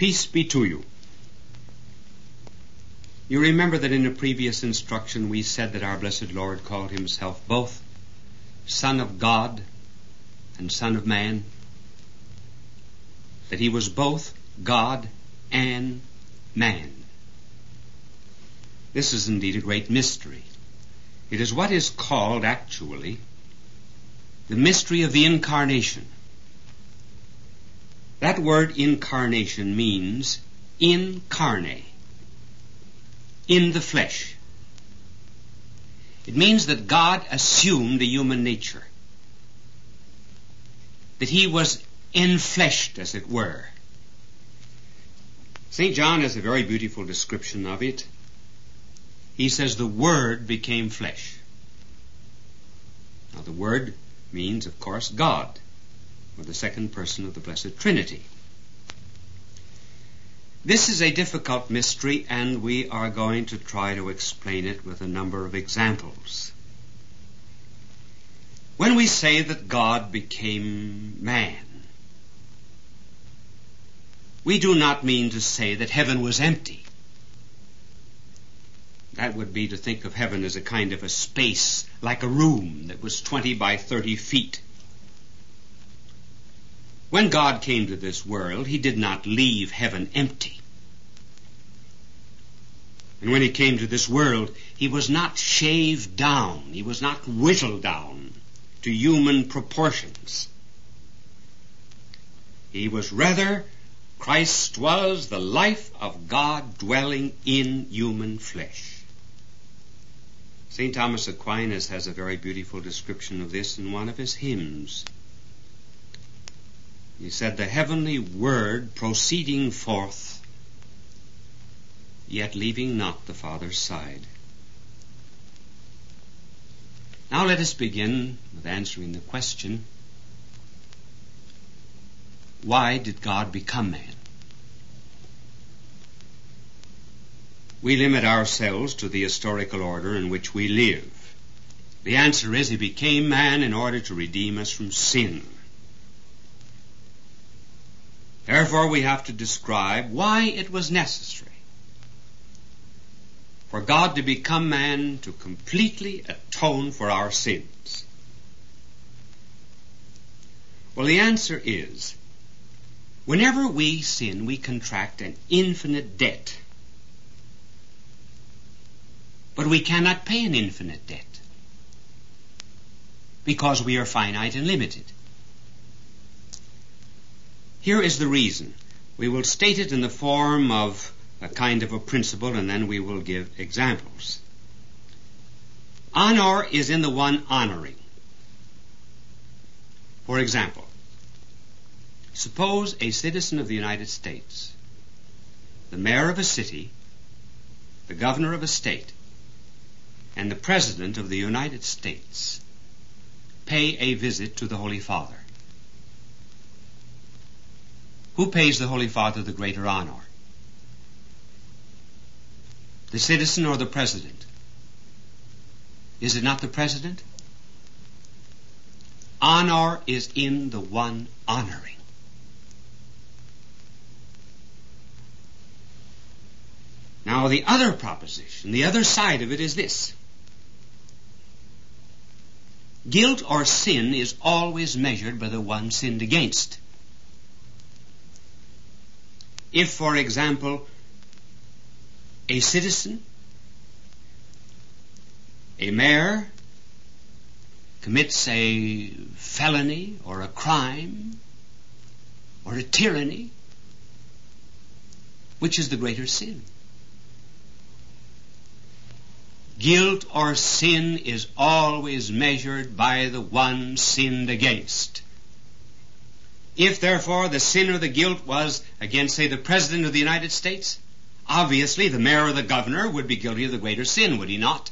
Peace be to you. You remember that in a previous instruction we said that our blessed Lord called himself both Son of God and Son of Man? That he was both God and man. This is indeed a great mystery. It is what is called actually the mystery of the incarnation. That word incarnation means incarnate, in the flesh. It means that God assumed a human nature, that he was enfleshed, as it were. St. John has a very beautiful description of it. He says, The Word became flesh. Now, the Word means, of course, God or the second person of the Blessed Trinity. This is a difficult mystery, and we are going to try to explain it with a number of examples. When we say that God became man, we do not mean to say that heaven was empty. That would be to think of heaven as a kind of a space, like a room that was 20 by 30 feet. When God came to this world, he did not leave heaven empty. And when he came to this world, he was not shaved down, he was not whittled down to human proportions. He was rather, Christ was the life of God dwelling in human flesh. St. Thomas Aquinas has a very beautiful description of this in one of his hymns. He said, The heavenly word proceeding forth, yet leaving not the Father's side. Now let us begin with answering the question why did God become man? We limit ourselves to the historical order in which we live. The answer is he became man in order to redeem us from sin. Therefore, we have to describe why it was necessary for God to become man to completely atone for our sins. Well, the answer is whenever we sin, we contract an infinite debt. But we cannot pay an infinite debt because we are finite and limited. Here is the reason. We will state it in the form of a kind of a principle and then we will give examples. Honor is in the one honoring. For example, suppose a citizen of the United States, the mayor of a city, the governor of a state, and the president of the United States pay a visit to the Holy Father. Who pays the Holy Father the greater honor? The citizen or the president? Is it not the president? Honor is in the one honoring. Now, the other proposition, the other side of it is this. Guilt or sin is always measured by the one sinned against. If, for example, a citizen, a mayor, commits a felony or a crime or a tyranny, which is the greater sin? Guilt or sin is always measured by the one sinned against. If, therefore, the sin or the guilt was against, say, the President of the United States, obviously the mayor or the governor would be guilty of the greater sin, would he not?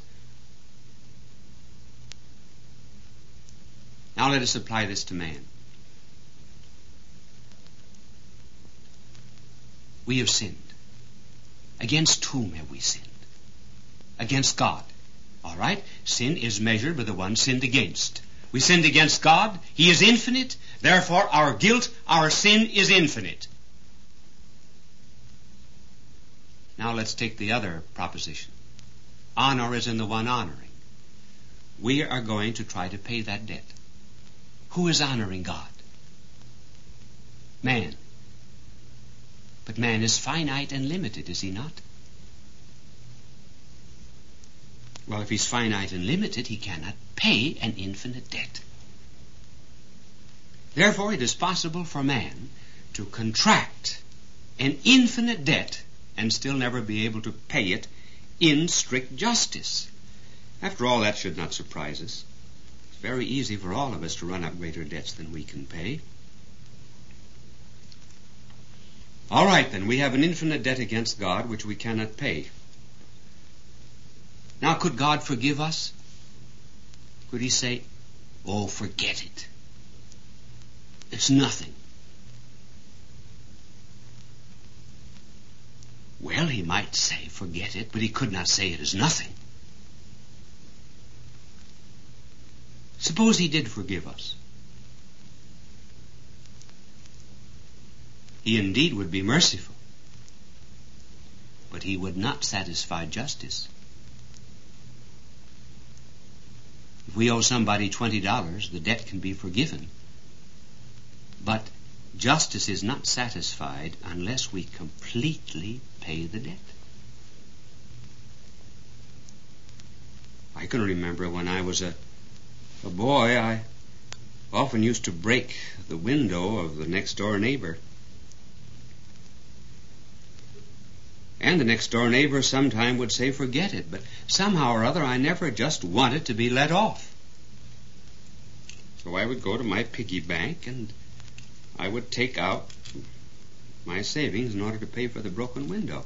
Now let us apply this to man. We have sinned. Against whom have we sinned? Against God. All right? Sin is measured by the one sinned against. We sinned against God. He is infinite. Therefore, our guilt, our sin is infinite. Now let's take the other proposition. Honor is in the one honoring. We are going to try to pay that debt. Who is honoring God? Man. But man is finite and limited, is he not? Well, if he's finite and limited, he cannot pay an infinite debt. Therefore, it is possible for man to contract an infinite debt and still never be able to pay it in strict justice. After all, that should not surprise us. It's very easy for all of us to run up greater debts than we can pay. All right, then, we have an infinite debt against God which we cannot pay. Now, could God forgive us? Could He say, Oh, forget it? It's nothing. Well, he might say, forget it, but he could not say it is nothing. Suppose he did forgive us. He indeed would be merciful, but he would not satisfy justice. If we owe somebody $20, the debt can be forgiven. But justice is not satisfied unless we completely pay the debt. I can remember when I was a, a boy, I often used to break the window of the next door neighbor. And the next door neighbor sometime would say, forget it, but somehow or other I never just wanted to be let off. So I would go to my piggy bank and I would take out my savings in order to pay for the broken window.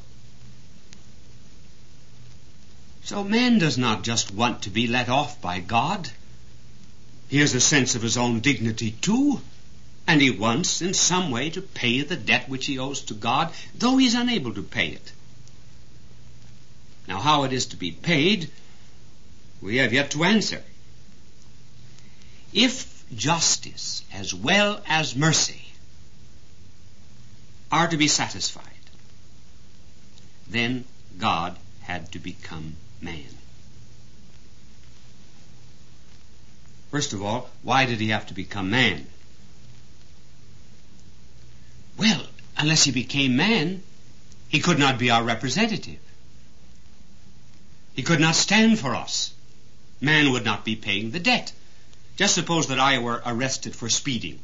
So man does not just want to be let off by God. He has a sense of his own dignity too, and he wants in some way to pay the debt which he owes to God, though he is unable to pay it. Now, how it is to be paid, we have yet to answer. If justice as well as mercy are to be satisfied, then God had to become man. First of all, why did he have to become man? Well, unless he became man, he could not be our representative. He could not stand for us. Man would not be paying the debt. Just suppose that I were arrested for speeding.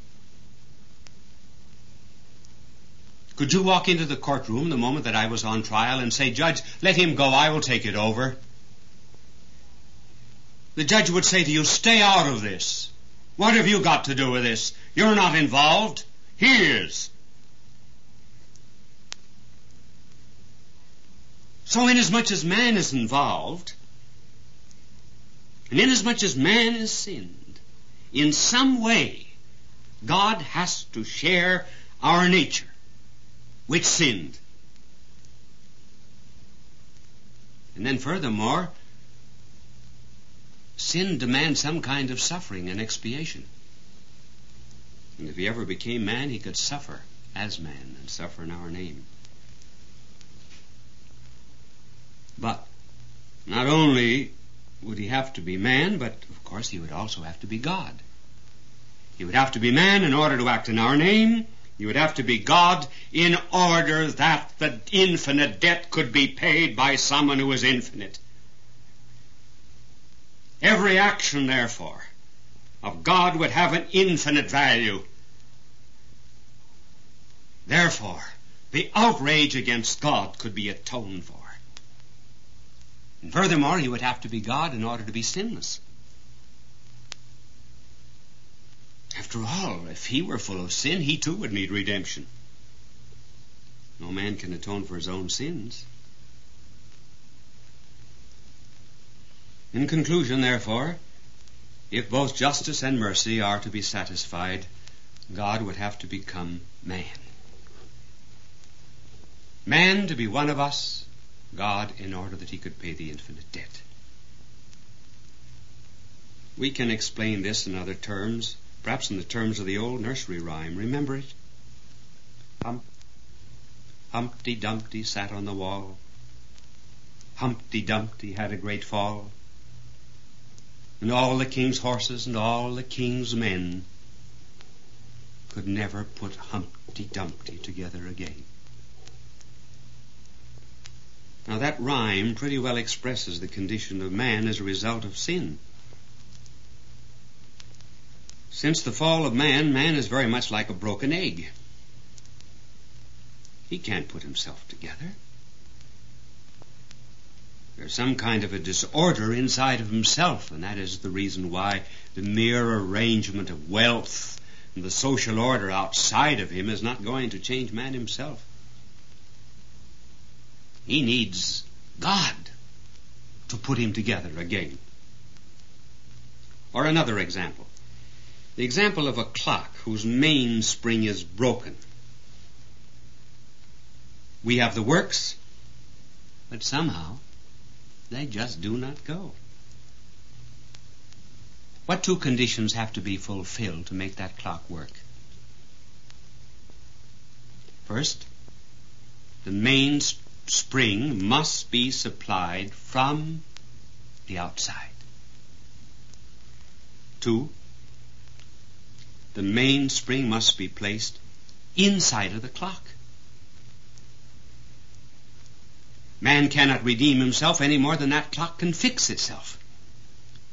Could you walk into the courtroom the moment that I was on trial and say, Judge, let him go, I will take it over? The judge would say to you, Stay out of this. What have you got to do with this? You're not involved. He is. So, inasmuch as man is involved, and inasmuch as man has sinned, in some way, God has to share our nature which sinned. And then furthermore, sin demands some kind of suffering and expiation. And if he ever became man, he could suffer as man and suffer in our name. But not only would he have to be man, but of course he would also have to be God. He would have to be man in order to act in our name, He would have to be God in order that the infinite debt could be paid by someone who is infinite. Every action, therefore, of God would have an infinite value. Therefore, the outrage against God could be atoned for. And furthermore, he would have to be God in order to be sinless. After all, if he were full of sin, he too would need redemption. No man can atone for his own sins. In conclusion, therefore, if both justice and mercy are to be satisfied, God would have to become man. Man to be one of us, God in order that he could pay the infinite debt. We can explain this in other terms perhaps in the terms of the old nursery rhyme. Remember it? Hump, Humpty Dumpty sat on the wall, Humpty Dumpty had a great fall, and all the king's horses and all the king's men could never put Humpty Dumpty together again. Now that rhyme pretty well expresses the condition of man as a result of sin. Since the fall of man, man is very much like a broken egg. He can't put himself together. There's some kind of a disorder inside of himself, and that is the reason why the mere arrangement of wealth and the social order outside of him is not going to change man himself. He needs God to put him together again. Or another example. The example of a clock whose mainspring is broken. We have the works, but somehow they just do not go. What two conditions have to be fulfilled to make that clock work? First, the main spring must be supplied from the outside. Two, the main spring must be placed inside of the clock. Man cannot redeem himself any more than that clock can fix itself.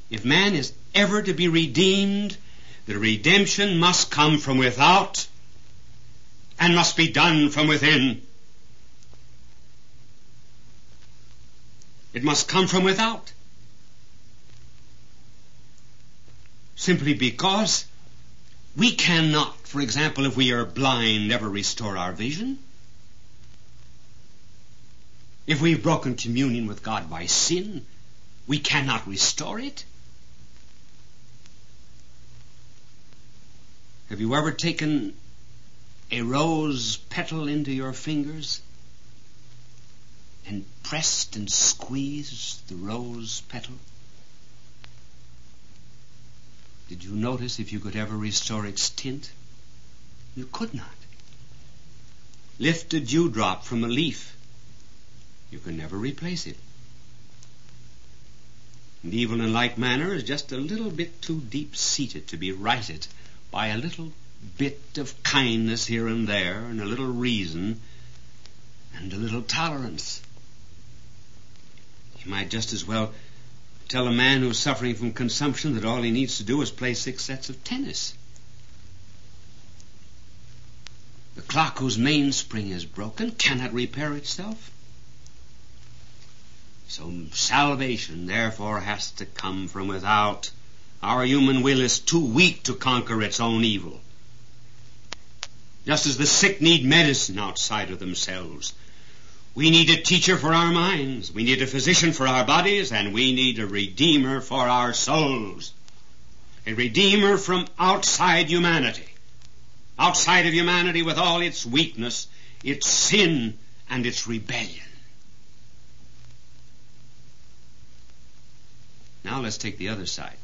If man is ever to be redeemed, the redemption must come from without and must be done from within. It must come from without. Simply because we cannot, for example, if we are blind, ever restore our vision. If we've broken communion with God by sin, we cannot restore it. Have you ever taken a rose petal into your fingers and pressed and squeezed the rose petal? Did you notice if you could ever restore its tint? You could not. Lift a dewdrop from a leaf. You can never replace it. And evil in like manner is just a little bit too deep seated to be righted by a little bit of kindness here and there, and a little reason, and a little tolerance. You might just as well tell a man who's suffering from consumption that all he needs to do is play six sets of tennis. The clock whose mainspring is broken cannot repair itself. So salvation, therefore, has to come from without. Our human will is too weak to conquer its own evil. Just as the sick need medicine outside of themselves, we need a teacher for our minds. We need a physician for our bodies, and we need a redeemer for our souls. A redeemer from outside humanity. Outside of humanity with all its weakness, its sin, and its rebellion. Now let's take the other side.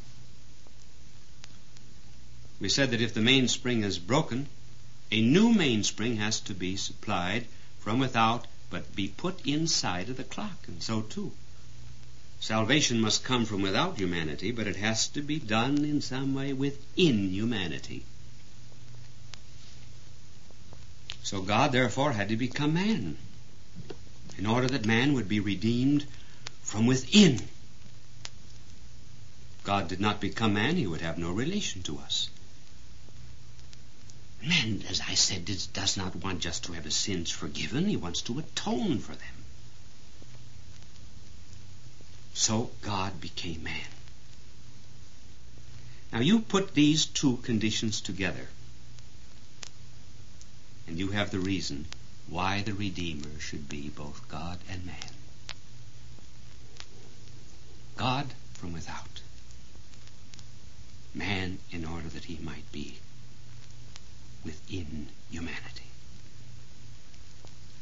We said that if the mainspring is broken, a new mainspring has to be supplied from without but be put inside of the clock, and so too. Salvation must come from without humanity, but it has to be done in some way within humanity. So God, therefore, had to become man in order that man would be redeemed from within. God did not become man, he would have no relation to us. Man, as I said, does not want just to have his sins forgiven. He wants to atone for them. So God became man. Now you put these two conditions together, and you have the reason why the Redeemer should be both God and man. God from without. Man in order that he might be within humanity.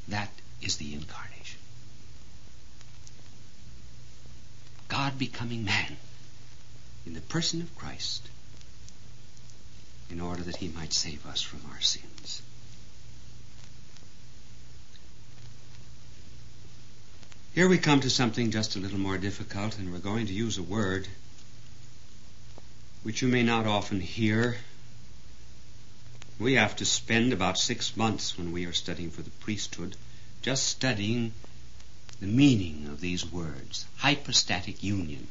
That is the incarnation. God becoming man in the person of Christ in order that he might save us from our sins. Here we come to something just a little more difficult, and we're going to use a word which you may not often hear. We have to spend about six months when we are studying for the priesthood just studying the meaning of these words hypostatic union.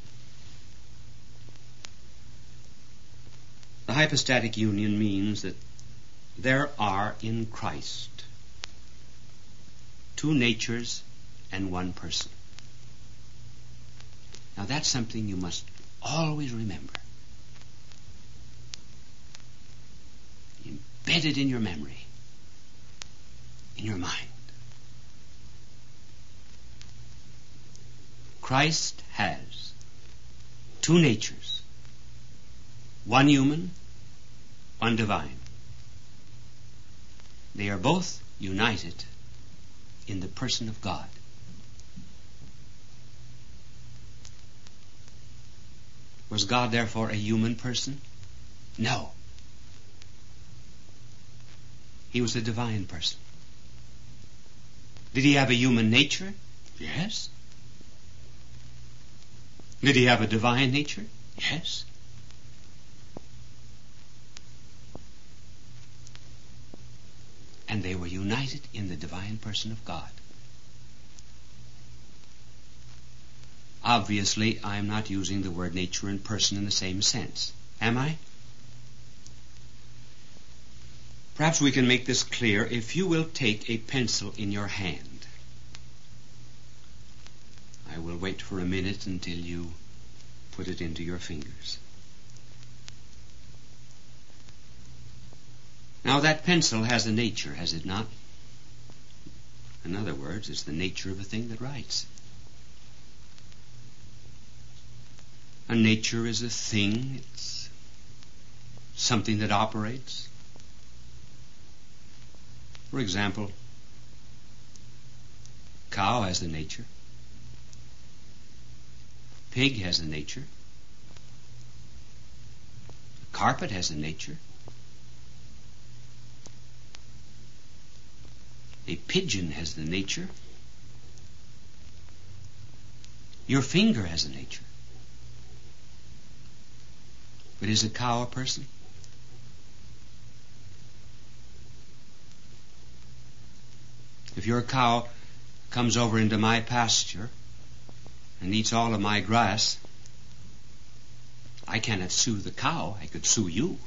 The hypostatic union means that there are in Christ two natures and one person. Now that's something you must always remember. Embedded in your memory, in your mind. Christ has two natures, one human, one divine. They are both united in the person of God. Was God therefore a human person? No. He was a divine person. Did he have a human nature? Yes. Did he have a divine nature? Yes. And they were united in the divine person of God. Obviously, I'm not using the word nature and person in the same sense. Am I? Perhaps we can make this clear if you will take a pencil in your hand. I will wait for a minute until you put it into your fingers. Now that pencil has a nature, has it not? In other words, it's the nature of a thing that writes. A nature is a thing, it's something that operates. For example, cow has a nature. Pig has a nature. Carpet has a nature. A pigeon has the nature. Your finger has a nature. But is a cow a person? Your cow comes over into my pasture and eats all of my grass, I cannot sue the cow. I could sue you.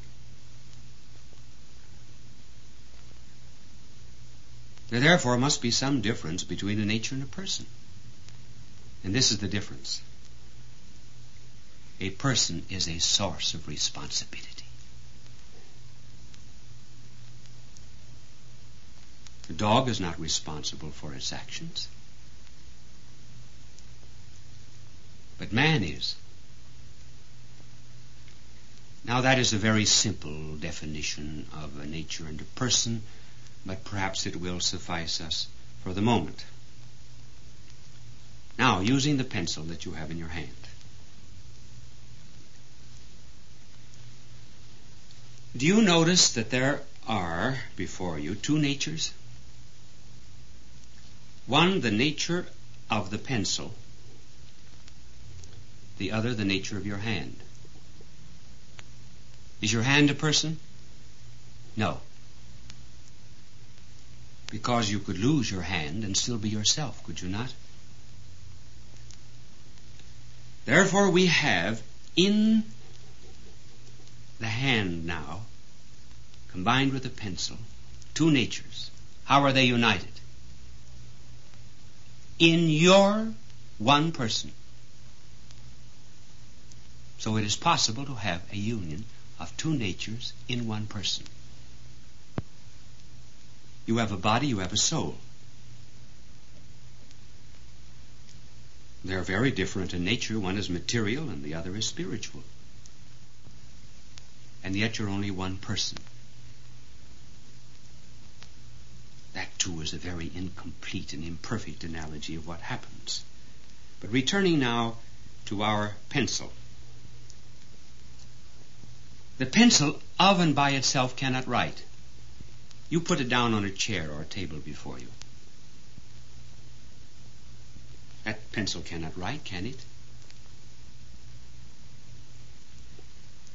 There therefore must be some difference between a nature and a person. And this is the difference. A person is a source of responsibility. A dog is not responsible for its actions. but man is. Now, that is a very simple definition of a nature and a person, but perhaps it will suffice us for the moment. Now, using the pencil that you have in your hand. Do you notice that there are before you two natures? One, the nature of the pencil, the other the nature of your hand. Is your hand a person? No. Because you could lose your hand and still be yourself, could you not? Therefore, we have in the hand now, combined with the pencil, two natures. How are they united? In your one person. So it is possible to have a union of two natures in one person. You have a body, you have a soul. They're very different in nature. One is material and the other is spiritual. And yet you're only one person. Too, is a very incomplete and imperfect analogy of what happens. But returning now to our pencil. The pencil of and by itself cannot write. You put it down on a chair or a table before you. That pencil cannot write, can it?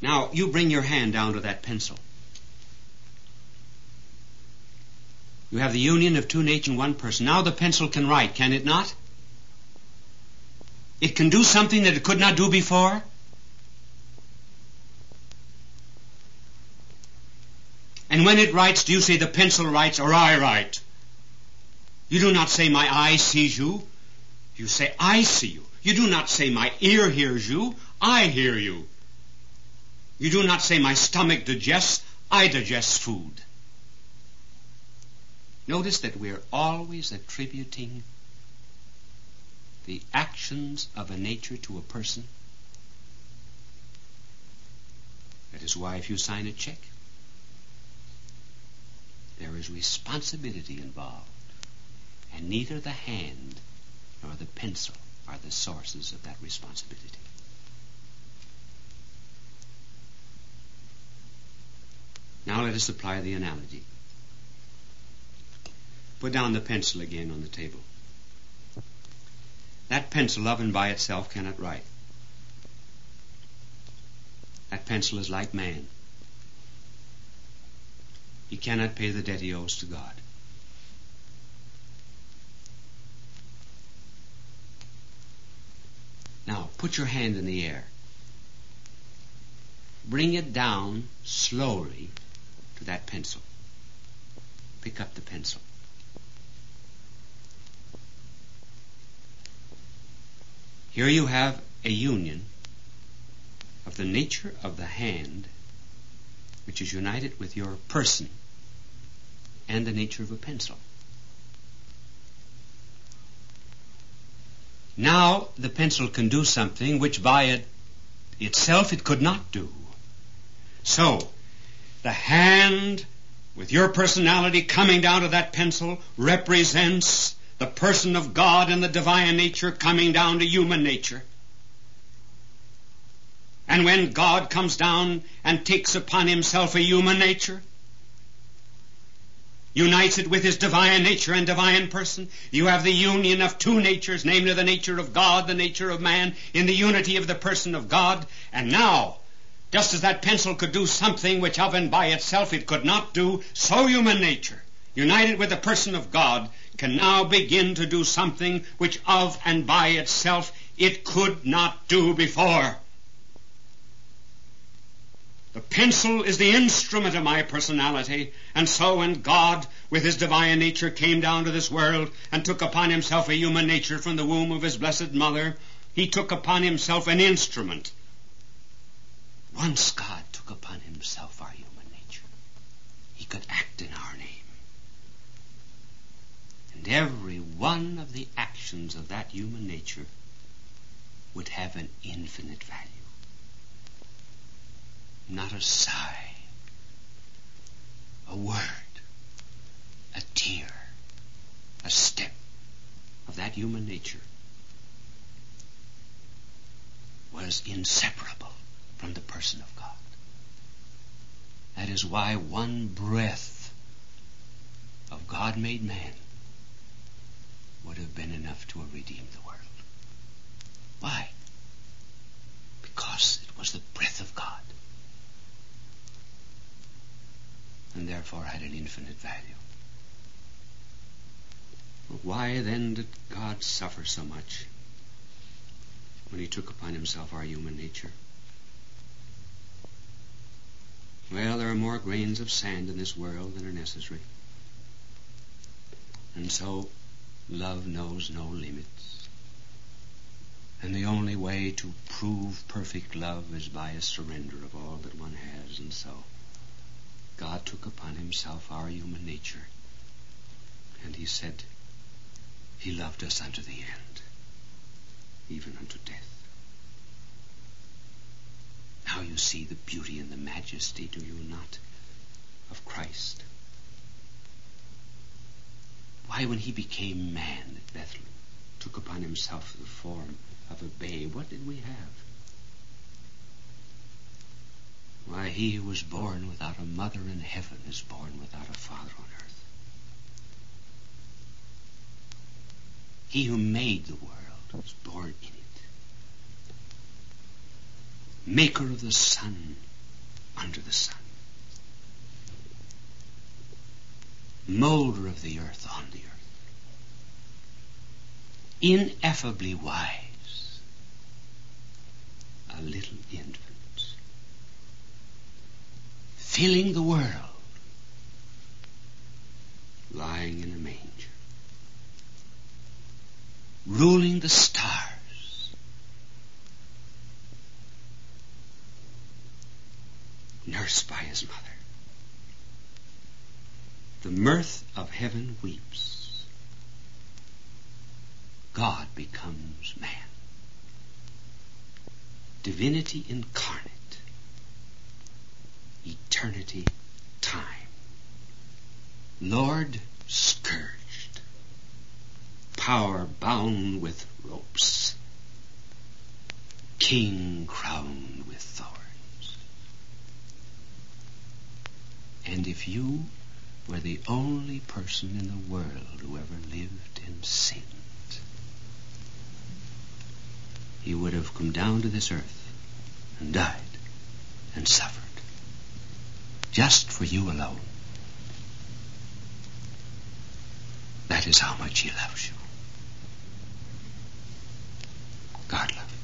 Now, you bring your hand down to that pencil. You have the union of two natures in one person. Now the pencil can write, can it not? It can do something that it could not do before. And when it writes, do you say the pencil writes or I write? You do not say my eye sees you. You say I see you. You do not say my ear hears you. I hear you. You do not say my stomach digests. I digest food. Notice that we're always attributing the actions of a nature to a person. That is why if you sign a check, there is responsibility involved, and neither the hand nor the pencil are the sources of that responsibility. Now let us apply the analogy. Put down the pencil again on the table. That pencil of and by itself cannot write. That pencil is like man. He cannot pay the debt he owes to God. Now, put your hand in the air. Bring it down slowly to that pencil. Pick up the pencil. Here you have a union of the nature of the hand which is united with your person and the nature of a pencil. Now the pencil can do something which by it itself it could not do. So, the hand with your personality coming down to that pencil represents the person of God and the divine nature coming down to human nature. And when God comes down and takes upon himself a human nature, unites it with his divine nature and divine person, you have the union of two natures, namely the nature of God, the nature of man, in the unity of the person of God. And now, just as that pencil could do something which of and by itself it could not do, so human nature, united with the person of God, can now begin to do something which of and by itself it could not do before. The pencil is the instrument of my personality, and so when God, with his divine nature, came down to this world and took upon himself a human nature from the womb of his blessed mother, he took upon himself an instrument. Once God took upon himself our human nature, he could act in our name. And every one of the actions of that human nature would have an infinite value not a sigh, a word, a tear, a step of that human nature was inseparable from the person of God. That is why one breath of God made man would have been enough to have redeemed the world. Why? Because it was the breath of God. and therefore had an infinite value. But why then did God suffer so much when he took upon himself our human nature? Well, there are more grains of sand in this world than are necessary. And so, love knows no limits. And the only way to prove perfect love is by a surrender of all that one has. And so, God took upon himself our human nature. And he said, He loved us unto the end, even unto death. Now you see the beauty and the majesty, do you not, of Christ? Why, when he became man at Bethlehem, took upon himself the form of a babe, what did we have? Why, he who was born without a mother in heaven is born without a father on earth. He who made the world was born in it. Maker of the sun under the sun. Molder of the earth on the earth. Ineffably wise. A little infant. Filling the world. Lying in a manger ruling the stars. Nursed by his mother. The mirth of heaven weeps. God becomes man. Divinity incarnate. Eternity time. Lord scourged. power bound with ropes, king crowned with thorns. And if you were the only person in the world who ever lived and sinned, he would have come down to this earth and died and suffered just for you alone. That is how much he loves you. God loves